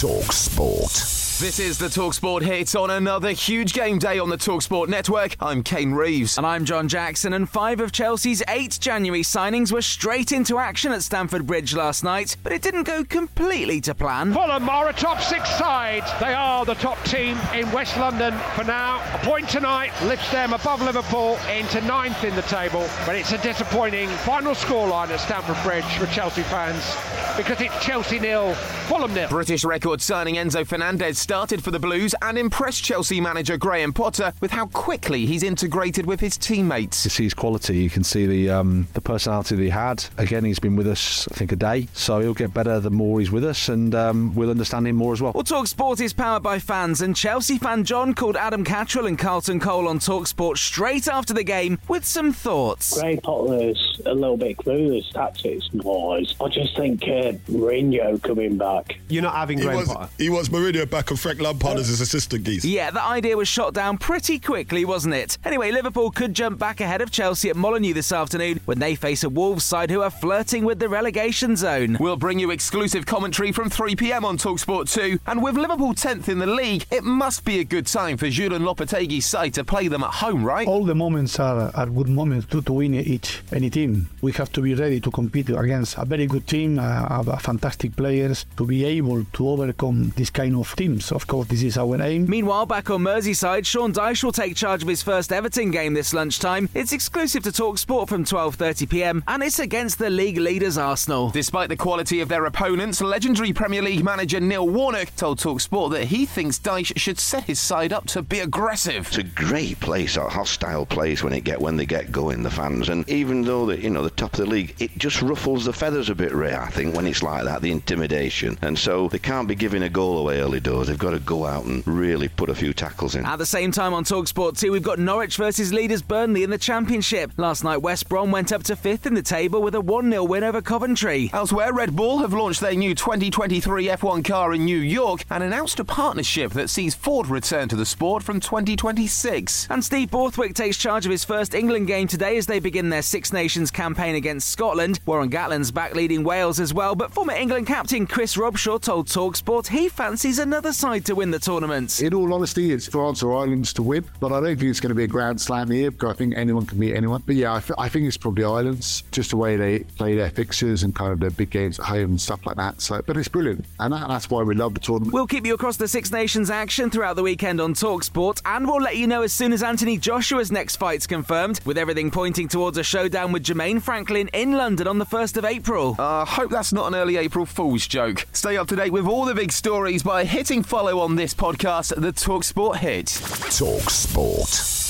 Talk Sport. This is the Talksport hit on another huge game day on the Talksport network. I'm Kane Reeves. And I'm John Jackson, and five of Chelsea's eight January signings were straight into action at Stamford Bridge last night, but it didn't go completely to plan. Fulham are a top six side. They are the top team in West London for now. A point tonight lifts them above Liverpool into ninth in the table, but it's a disappointing final scoreline at Stamford Bridge for Chelsea fans because it's Chelsea nil, Fulham nil. British record signing Enzo Fernandez started for the Blues and impressed Chelsea manager Graham Potter with how quickly he's integrated with his teammates. You see his quality, you can see the um, the personality that he had. Again, he's been with us, I think, a day, so he'll get better the more he's with us, and um, we'll understand him more as well. Well, Talksport is powered by fans, and Chelsea fan John called Adam Catterall and Carlton Cole on Talksport straight after the game with some thoughts. Graham Potter's a little bit clueless tactics wise. I just think uh, Mourinho coming back. You're not having He Graham wants, Potter. he wants Mourinho back and Frank Lampard as his assistant geese. Yeah, the idea was shot down pretty quickly, wasn't it? Anyway, Liverpool could jump back ahead of Chelsea at Molineux this afternoon when they face a Wolves side who are flirting with the relegation zone. We'll bring you exclusive commentary from 3 pm on Talksport 2. And with Liverpool 10th in the league, it must be a good time for Julian Lopetegui's side to play them at home, right? All the moments are, are good moments to, to win each any team. We have to be ready to compete against a very good team, uh, a fantastic players, to be able to overcome this kind of teams. Of course, this is our aim. Meanwhile, back on Merseyside, Sean Dyche will take charge of his first Everton game this lunchtime. It's exclusive to Talk Sport from 12.30pm, and it's against the league leaders Arsenal. Despite the quality of their opponents, legendary Premier League manager Neil Warnock told Talk Sport that he thinks Dyche should set his side up to be aggressive. It's a great place, a hostile place when it get when they get going, the fans. And even though that you know the top of the league, it just ruffles the feathers a bit, Ray. I think when it's like that, the intimidation, and so they can't be giving a goal away early doors. They've got to go out and really put a few tackles in. At the same time on Talksport 2, we've got Norwich versus leaders Burnley in the Championship. Last night, West Brom went up to fifth in the table with a 1 0 win over Coventry. Elsewhere, Red Bull have launched their new 2023 F1 car in New York and announced a partnership that sees Ford return to the sport from 2026. And Steve Borthwick takes charge of his first England game today as they begin their Six Nations campaign against Scotland. Warren Gatland's back leading Wales as well, but former England captain Chris Robshaw told Talksport he fancies another side to win the tournament. In all honesty, it's France or Ireland to win, but I don't think it's going to be a grand slam here because I think anyone can beat anyone. But yeah, I, th- I think it's probably Ireland's, just the way they play their fixtures and kind of their big games at home and stuff like that. So, but it's brilliant, and that, that's why we love the tournament. We'll keep you across the Six Nations action throughout the weekend on Talksport, and we'll let you know as soon as Anthony Joshua's next fight's confirmed, with everything pointing towards a showdown with Jermaine Franklin in London on the 1st of April. I uh, hope that's not an early April Fool's joke. Stay up to date with all the big stories by hitting follow on this podcast, the Talksport Hit. Talk Sport.